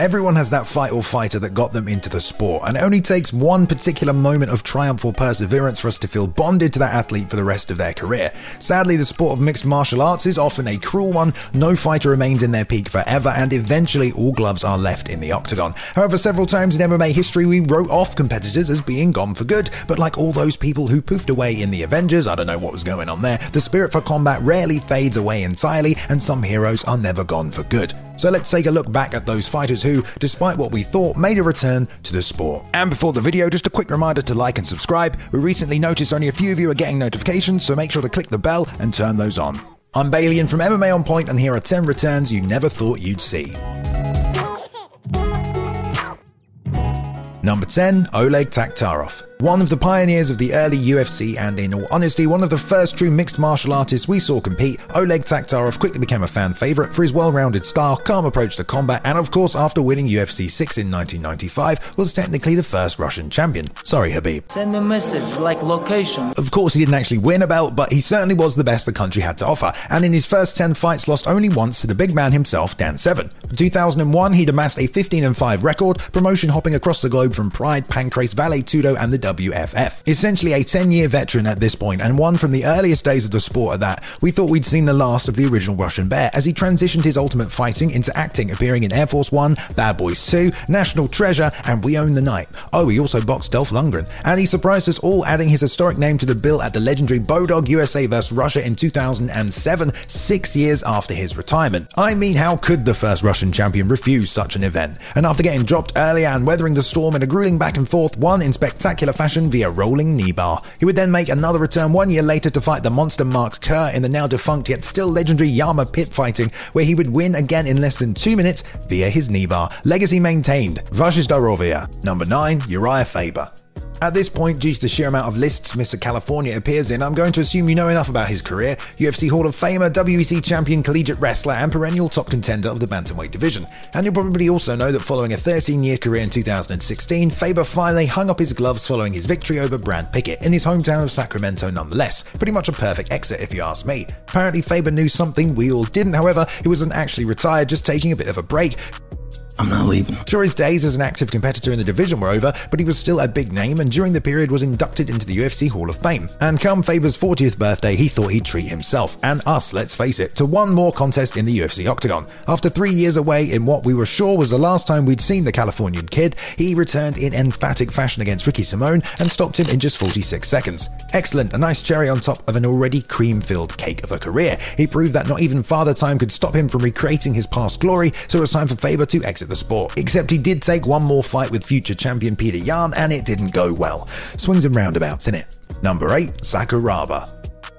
Everyone has that fight or fighter that got them into the sport, and it only takes one particular moment of triumph or perseverance for us to feel bonded to that athlete for the rest of their career. Sadly, the sport of mixed martial arts is often a cruel one. No fighter remains in their peak forever, and eventually all gloves are left in the octagon. However, several times in MMA history, we wrote off competitors as being gone for good, but like all those people who poofed away in the Avengers, I don't know what was going on there, the spirit for combat rarely fades away entirely, and some heroes are never gone for good. So let's take a look back at those fighters who, despite what we thought, made a return to the sport. And before the video, just a quick reminder to like and subscribe. We recently noticed only a few of you are getting notifications, so make sure to click the bell and turn those on. I'm Balian from MMA On Point, and here are 10 returns you never thought you'd see. Number 10, Oleg Taktarov. One of the pioneers of the early UFC and, in all honesty, one of the first true mixed martial artists we saw compete, Oleg Taktarov quickly became a fan favourite for his well-rounded style, calm approach to combat, and of course, after winning UFC 6 in 1995, was technically the first Russian champion. Sorry, Khabib. Send a message, like location. Of course, he didn't actually win a belt, but he certainly was the best the country had to offer, and in his first 10 fights lost only once to the big man himself, Dan Severn. In 2001, he'd amassed a 15-5 record, promotion hopping across the globe from Pride, Pancrase, Vale Tudo, and the WFF. Essentially a 10 year veteran at this point, and one from the earliest days of the sport at that, we thought we'd seen the last of the original Russian Bear as he transitioned his ultimate fighting into acting, appearing in Air Force One, Bad Boys 2, National Treasure, and We Own the Night. Oh, he also boxed Dolph Lundgren, and he surprised us all adding his historic name to the bill at the legendary Bodog USA vs. Russia in 2007, six years after his retirement. I mean, how could the first Russian champion refuse such an event? And after getting dropped earlier and weathering the storm in a grueling back and forth, won in spectacular fashion via rolling knee bar. He would then make another return one year later to fight the monster Mark Kerr in the now defunct yet still legendary YAMMA Pit fighting, where he would win again in less than two minutes via his knee bar. Legacy maintained. Vashes Darovia. Number 9, Urijah Faber. At this point, due to the sheer amount of lists Mr. California appears in, I'm going to assume you know enough about his career. UFC Hall of Famer, WEC champion, collegiate wrestler, and perennial top contender of the bantamweight division. And you'll probably also know that following a 13 year career in 2016, Faber finally hung up his gloves following his victory over Brad Pickett in his hometown of Sacramento nonetheless. Pretty much a perfect exit if you ask me. Apparently, Faber knew something we all didn't, however, he wasn't actually retired, just taking a bit of a break. I'm not leaving. Sure, his days as an active competitor in the division were over, but he was still a big name and during the period was inducted into the UFC Hall of Fame. And come Faber's 40th birthday, he thought he'd treat himself, and us, let's face it, to one more contest in the UFC Octagon. After three years away in what we were sure was the last time we'd seen the Californian kid, he returned in emphatic fashion against Ricky Simon and stopped him in just 46 seconds. Excellent, a nice cherry on top of an already cream-filled cake of a career. He proved that not even Father Time could stop him from recreating his past glory, so it was time for Faber to exit the sport. Except he did take one more fight with future champion Petr Yan, and it didn't go well. Swings and roundabouts, innit? Number 8, Sakuraba.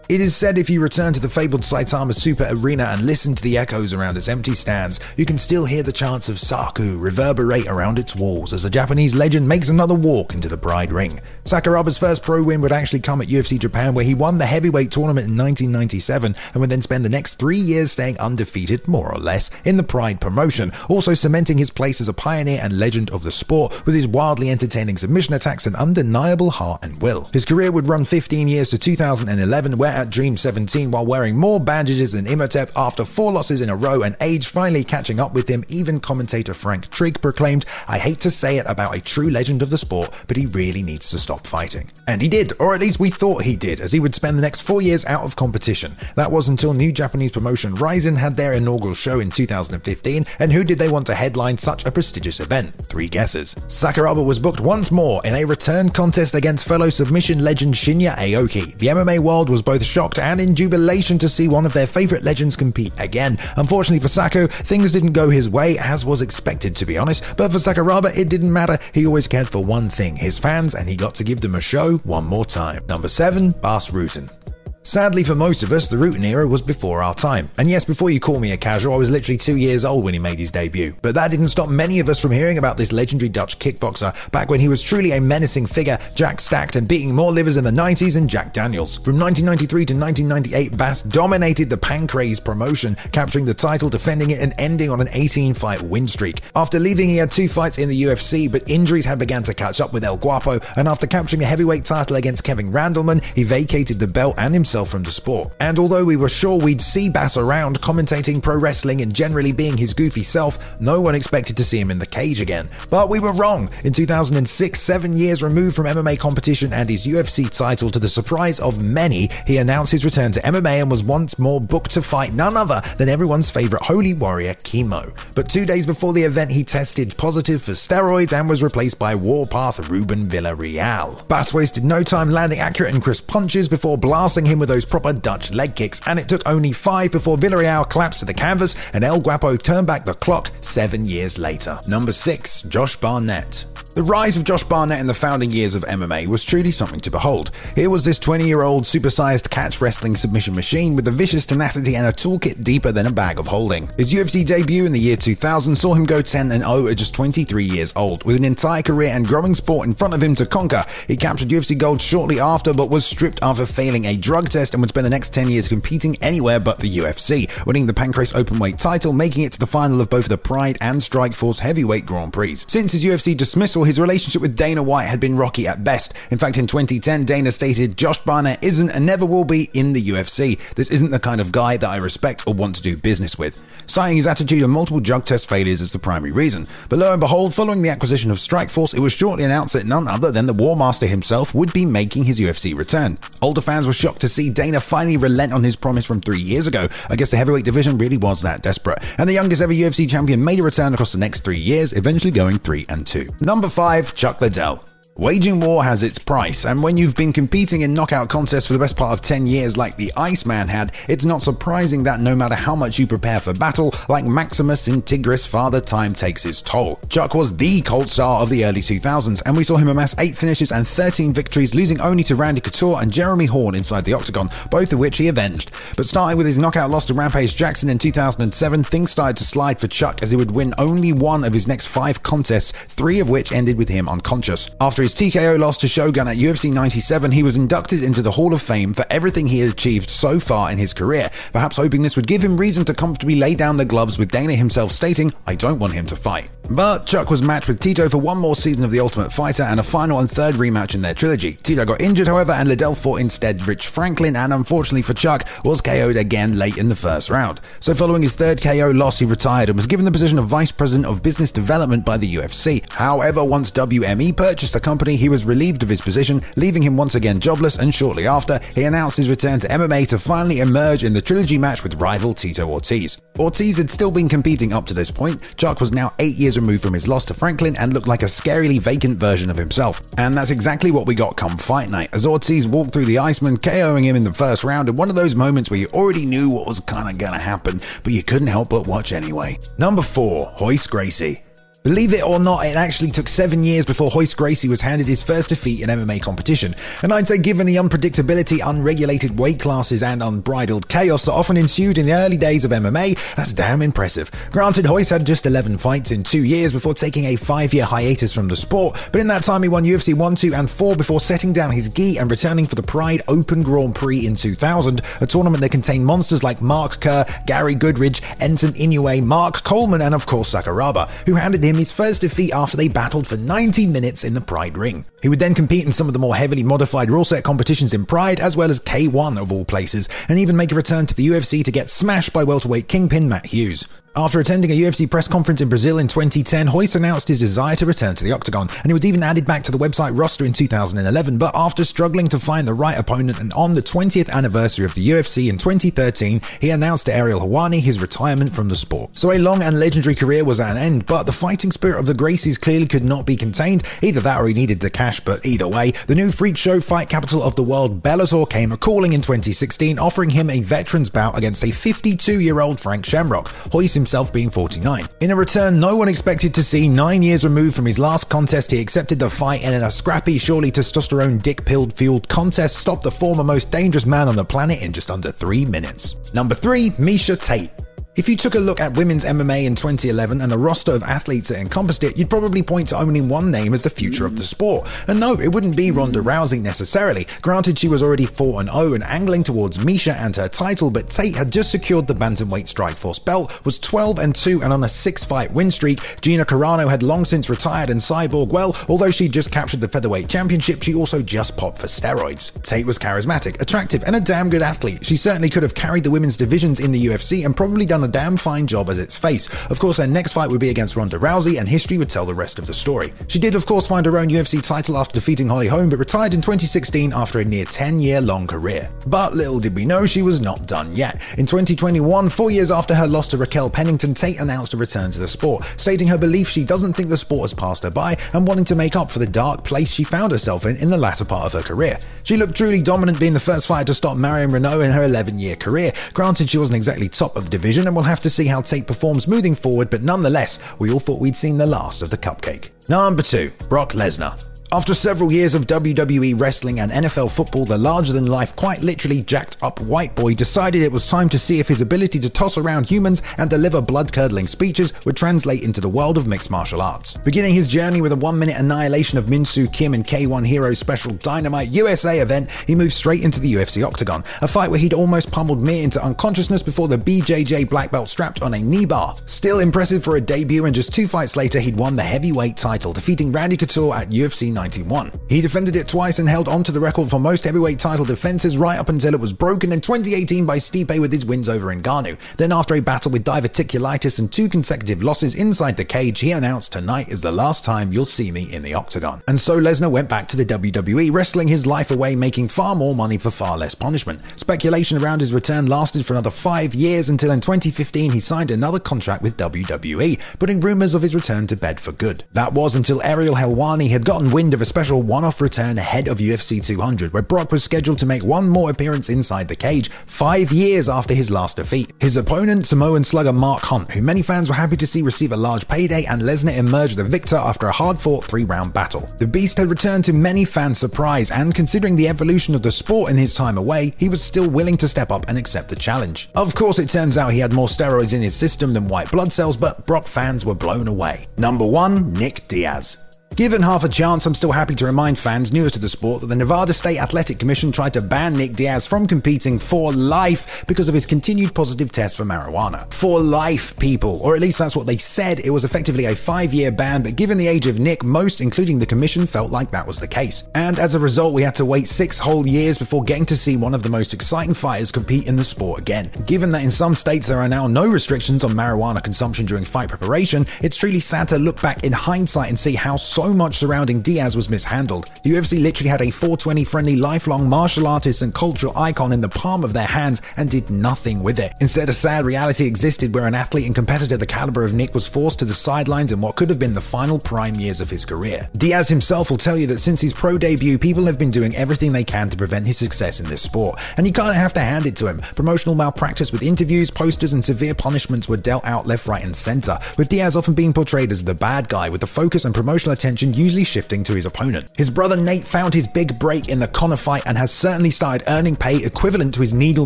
It is said if you return to the fabled Saitama Super Arena and listen to the echoes around its empty stands, you can still hear the chants of Saku reverberate around its walls as the Japanese legend makes another walk into the Pride Ring. Sakuraba's first pro win would actually come at UFC Japan, where he won the heavyweight tournament in 1997 and would then spend the next three years staying undefeated, more or less, in the Pride promotion, also cementing his place as a pioneer and legend of the sport with his wildly entertaining submission attacks and undeniable heart and will. His career would run 15 years to 2011, where at Dream 17 while wearing more bandages than Imhotep after four losses in a row and age finally catching up with him. Even commentator Frank Trigg proclaimed, I hate to say it about a true legend of the sport, but he really needs to stop fighting. And he did, or at least we thought he did, as he would spend the next four years out of competition. That was until new Japanese promotion Rizin had their inaugural show in 2015, and who did they want to headline such a prestigious event? Three guesses. Sakuraba was booked once more in a return contest against fellow submission legend Shinya Aoki. The MMA world was both shocked and in jubilation to see one of their favourite legends compete again. Unfortunately for Saku, things didn't go his way, as was expected to be honest, but for Sakuraba, it didn't matter. He always cared for one thing his fans, and he got to give them a show one more time. Number 7, Bas Rutten. Sadly for most of us, the Rutten era was before our time. And yes, before you call me a casual, I was literally two years old when he made his debut. But that didn't stop many of us from hearing about this legendary Dutch kickboxer back when he was truly a menacing figure, Jack stacked and beating more livers in the 90s than Jack Daniels. From 1993 to 1998, Bas dominated the Pancrase promotion, capturing the title, defending it, and ending on an 18 fight win streak. After leaving, he had two fights in the UFC, but injuries had begun to catch up with El Guapo, and after capturing the heavyweight title against Kevin Randleman, he vacated the belt and himself himself from the sport. And although we were sure we'd see Bas around commentating pro wrestling and generally being his goofy self, no one expected to see him in the cage again. But we were wrong. In 2006, seven years removed from MMA competition and his UFC title, to the surprise of many, he announced his return to MMA and was once more booked to fight none other than everyone's favorite holy warrior, Kimo. But two days before the event, he tested positive for steroids and was replaced by Warpath Ruben Villarreal. Bas wasted no time landing accurate and crisp punches before blasting him with those proper Dutch leg kicks, and it took only five before Villarreal collapsed to the canvas and El Guapo turned back the clock seven years later. Number 6. Josh Barnett the rise of Josh Barnett in the founding years of MMA was truly something to behold. Here was this 20 year old supersized catch wrestling submission machine with a vicious tenacity and a toolkit deeper than a bag of holding. His UFC debut in the year 2000 saw him go 10 and 0 at just 23 years old. With an entire career and growing sport in front of him to conquer, he captured UFC gold shortly after but was stripped after failing a drug test and would spend the next 10 years competing anywhere but the UFC, winning the Pancrase Openweight title, making it to the final of both the Pride and Strikeforce Heavyweight Grand Prix. Since his UFC dismissal, his relationship with Dana White had been rocky at best. In fact, in 2010, Dana stated, Josh Barnett isn't and never will be in the UFC. This isn't the kind of guy that I respect or want to do business with, citing his attitude and multiple drug test failures as the primary reason. But lo and behold, following the acquisition of Strikeforce, it was shortly announced that none other than the War Master himself would be making his UFC return. Older fans were shocked to see Dana finally relent on his promise from three years ago. I guess the heavyweight division really was that desperate. And the youngest ever UFC champion made a return across the next three years, eventually going 3 and 2. Number 5, Chuck Liddell. Waging war has its price, and when you've been competing in knockout contests for the best part of 10 years like the Iceman had, it's not surprising that no matter how much you prepare for battle, like Maximus in Tigris, Father Time takes his toll. Chuck was the cult star of the early 2000s, and we saw him amass 8 finishes and 13 victories, losing only to Randy Couture and Jeremy Horn inside the octagon, both of which he avenged. But starting with his knockout loss to Rampage Jackson in 2007, things started to slide for Chuck as he would win only one of his next five contests, three of which ended with him unconscious. After his his TKO loss to Shogun at UFC 97, he was inducted into the Hall of Fame for everything he had achieved so far in his career, perhaps hoping this would give him reason to comfortably lay down the gloves with Dana himself stating, I don't want him to fight. But Chuck was matched with Tito for one more season of The Ultimate Fighter and a final and third rematch in their trilogy. Tito got injured, however, and Liddell fought instead Rich Franklin, and unfortunately for Chuck, was KO'd again late in the first round. So following his third KO loss, he retired and was given the position of Vice President of Business Development by the UFC. However, once WME purchased the company, he was relieved of his position, leaving him once again jobless, and shortly after, he announced his return to MMA to finally emerge in the trilogy match with rival Tito Ortiz. Ortiz had still been competing up to this point. Chuck was now eight years removed from his loss to Franklin and looked like a scarily vacant version of himself. And that's exactly what we got come fight night, as Ortiz walked through the Iceman, KOing him in the first round in one of those moments where you already knew what was kinda gonna happen, but you couldn't help but watch anyway. Number 4, Royce Gracie. Believe it or not, it actually took seven years before Royce Gracie was handed his first defeat in MMA competition. And I'd say, given the unpredictability, unregulated weight classes, and unbridled chaos that often ensued in the early days of MMA, that's damn impressive. Granted, Hoist had just 11 fights in two years before taking a five year hiatus from the sport, but in that time he won UFC 1, 2, and 4 before setting down his gi and returning for the Pride Open Grand Prix in 2000, a tournament that contained monsters like Mark Kerr, Gary Goodridge, Enson Inoue, Mark Coleman, and of course Sakuraba, who handed him his first defeat after they battled for 90 minutes in the Pride ring. He would then compete in some of the more heavily modified rule set competitions in Pride, as well as K1 of all places, and even make a return to the UFC to get smashed by welterweight kingpin Matt Hughes. After attending a UFC press conference in Brazil in 2010, Royce announced his desire to return to the octagon, and he was even added back to the website roster in 2011. But after struggling to find the right opponent, and on the 20th anniversary of the UFC in 2013, he announced to Ariel Helwani his retirement from the sport. So a long and legendary career was at an end, but the fighting spirit of the Gracies clearly could not be contained. Either that or he needed the cash, but either way, the new freak show fight capital of the world, Bellator, came a calling in 2016, offering him a veteran's bout against a 52 year old Frank Shamrock. Royce himself being 49. In a return no one expected to see, nine years removed from his last contest, he accepted the fight and in a scrappy, surely testosterone dick pilled fueled contest, stopped the former most dangerous man on the planet in just under three minutes. Number 3, Miesha Tate. If you took a look at women's MMA in 2011 and the roster of athletes that encompassed it, you'd probably point to only one name as the future of the sport. And no, it wouldn't be Ronda Rousey necessarily. Granted, she was already 4 0 and angling towards Miesha and her title, but Tate had just secured the bantamweight Strikeforce belt, was 12 and 2 and on a six fight win streak. Gina Carano had long since retired, and Cyborg, well, although she'd just captured the featherweight championship, she also just popped for steroids. Tate was charismatic, attractive, and a damn good athlete. She certainly could have carried the women's divisions in the UFC and probably done a damn fine job as its face. Of course, her next fight would be against Ronda Rousey, and history would tell the rest of the story. She did, of course, find her own UFC title after defeating Holly Holm, but retired in 2016 after a near 10 year long career. But little did we know she was not done yet. In 2021, four years after her loss to Raquel Pennington, Tate announced a return to the sport, stating her belief she doesn't think the sport has passed her by and wanting to make up for the dark place she found herself in in the latter part of her career. She looked truly dominant, being the first fighter to stop Marion Reneau in her 11 year career. Granted, she wasn't exactly top of the division, and we'll have to see how Tate performs moving forward, but nonetheless, we all thought we'd seen the last of the cupcake. Number 2. Brock Lesnar. After several years of WWE wrestling and NFL football, the larger than life, quite literally jacked up white boy decided it was time to see if his ability to toss around humans and deliver blood curdling speeches would translate into the world of mixed martial arts. Beginning his journey with a one minute annihilation of Min Soo Kim in K1 Hero Special Dynamite USA event, he moved straight into the UFC Octagon, a fight where he'd almost pummeled Mir into unconsciousness before the BJJ black belt strapped on a knee bar. Still impressive for a debut, and just two fights later, he'd won the heavyweight title, defeating Randy Couture at UFC 91. He defended it twice and held on to the record for most heavyweight title defenses right up until it was broken in 2018 by Stipe with his wins over Ngannou. Then after a battle with diverticulitis and two consecutive losses inside the cage, he announced tonight is the last time you'll see me in the octagon. And so Lesnar went back to the WWE, wrestling his life away, making far more money for far less punishment. Speculation around his return lasted for another five years until in 2015 he signed another contract with WWE, putting rumors of his return to bed for good. That was until Ariel Helwani had gotten wind of a special one-off return ahead of UFC 200, where Brock was scheduled to make one more appearance inside the cage, five years after his last defeat. His opponent, Samoan slugger Mark Hunt, who many fans were happy to see receive a large payday, and Lesnar emerged the victor after a hard-fought three-round battle. The Beast had returned to many fans' surprise, and considering the evolution of the sport in his time away, he was still willing to step up and accept the challenge. Of course, it turns out he had more steroids in his system than white blood cells, but Brock fans were blown away. Number 1, Nick Diaz. Given half a chance, I'm still happy to remind fans newest to the sport that the Nevada State Athletic Commission tried to ban Nick Diaz from competing for life because of his continued positive test for marijuana. For life, people, or at least that's what they said. It was effectively a five year ban, but given the age of Nick, most, including the commission, felt like that was the case. And as a result, we had to wait six whole years before getting to see one of the most exciting fighters compete in the sport again. Given that in some states there are now no restrictions on marijuana consumption during fight preparation, it's truly sad to look back in hindsight and see how so much surrounding Diaz was mishandled. The UFC literally had a 420 friendly lifelong martial artist and cultural icon in the palm of their hands and did nothing with it. Instead, a sad reality existed where an athlete and competitor the caliber of Nick was forced to the sidelines in what could have been the final prime years of his career. Diaz himself will tell you that since his pro debut, people have been doing everything they can to prevent his success in this sport, and you kind of have to hand it to him. Promotional malpractice with interviews, posters, and severe punishments were dealt out left, right, and center, with Diaz often being portrayed as the bad guy, with the focus and promotional attention usually shifting to his opponent. His brother Nate found his big break in the Conor fight and has certainly started earning pay equivalent to his needle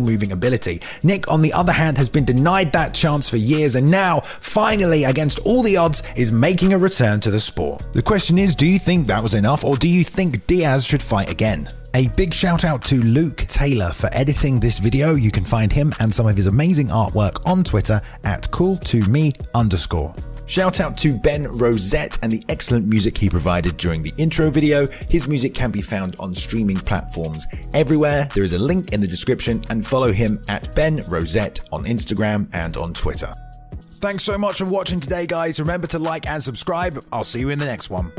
moving ability. Nick, on the other hand, has been denied that chance for years and now, finally, against all the odds, is making a return to the sport. The question is do you think that was enough or do you think Diaz should fight again? A big shout out to Luke Taylor for editing this video. You can find him and some of his amazing artwork on Twitter at cool2me underscore. Shout out to Ben Rosette and the excellent music he provided during the intro video. His music can be found on streaming platforms everywhere. There is a link in the description and follow him at Ben Rosette on Instagram and on Twitter. Thanks so much for watching today, guys. Remember to like and subscribe. I'll see you in the next one.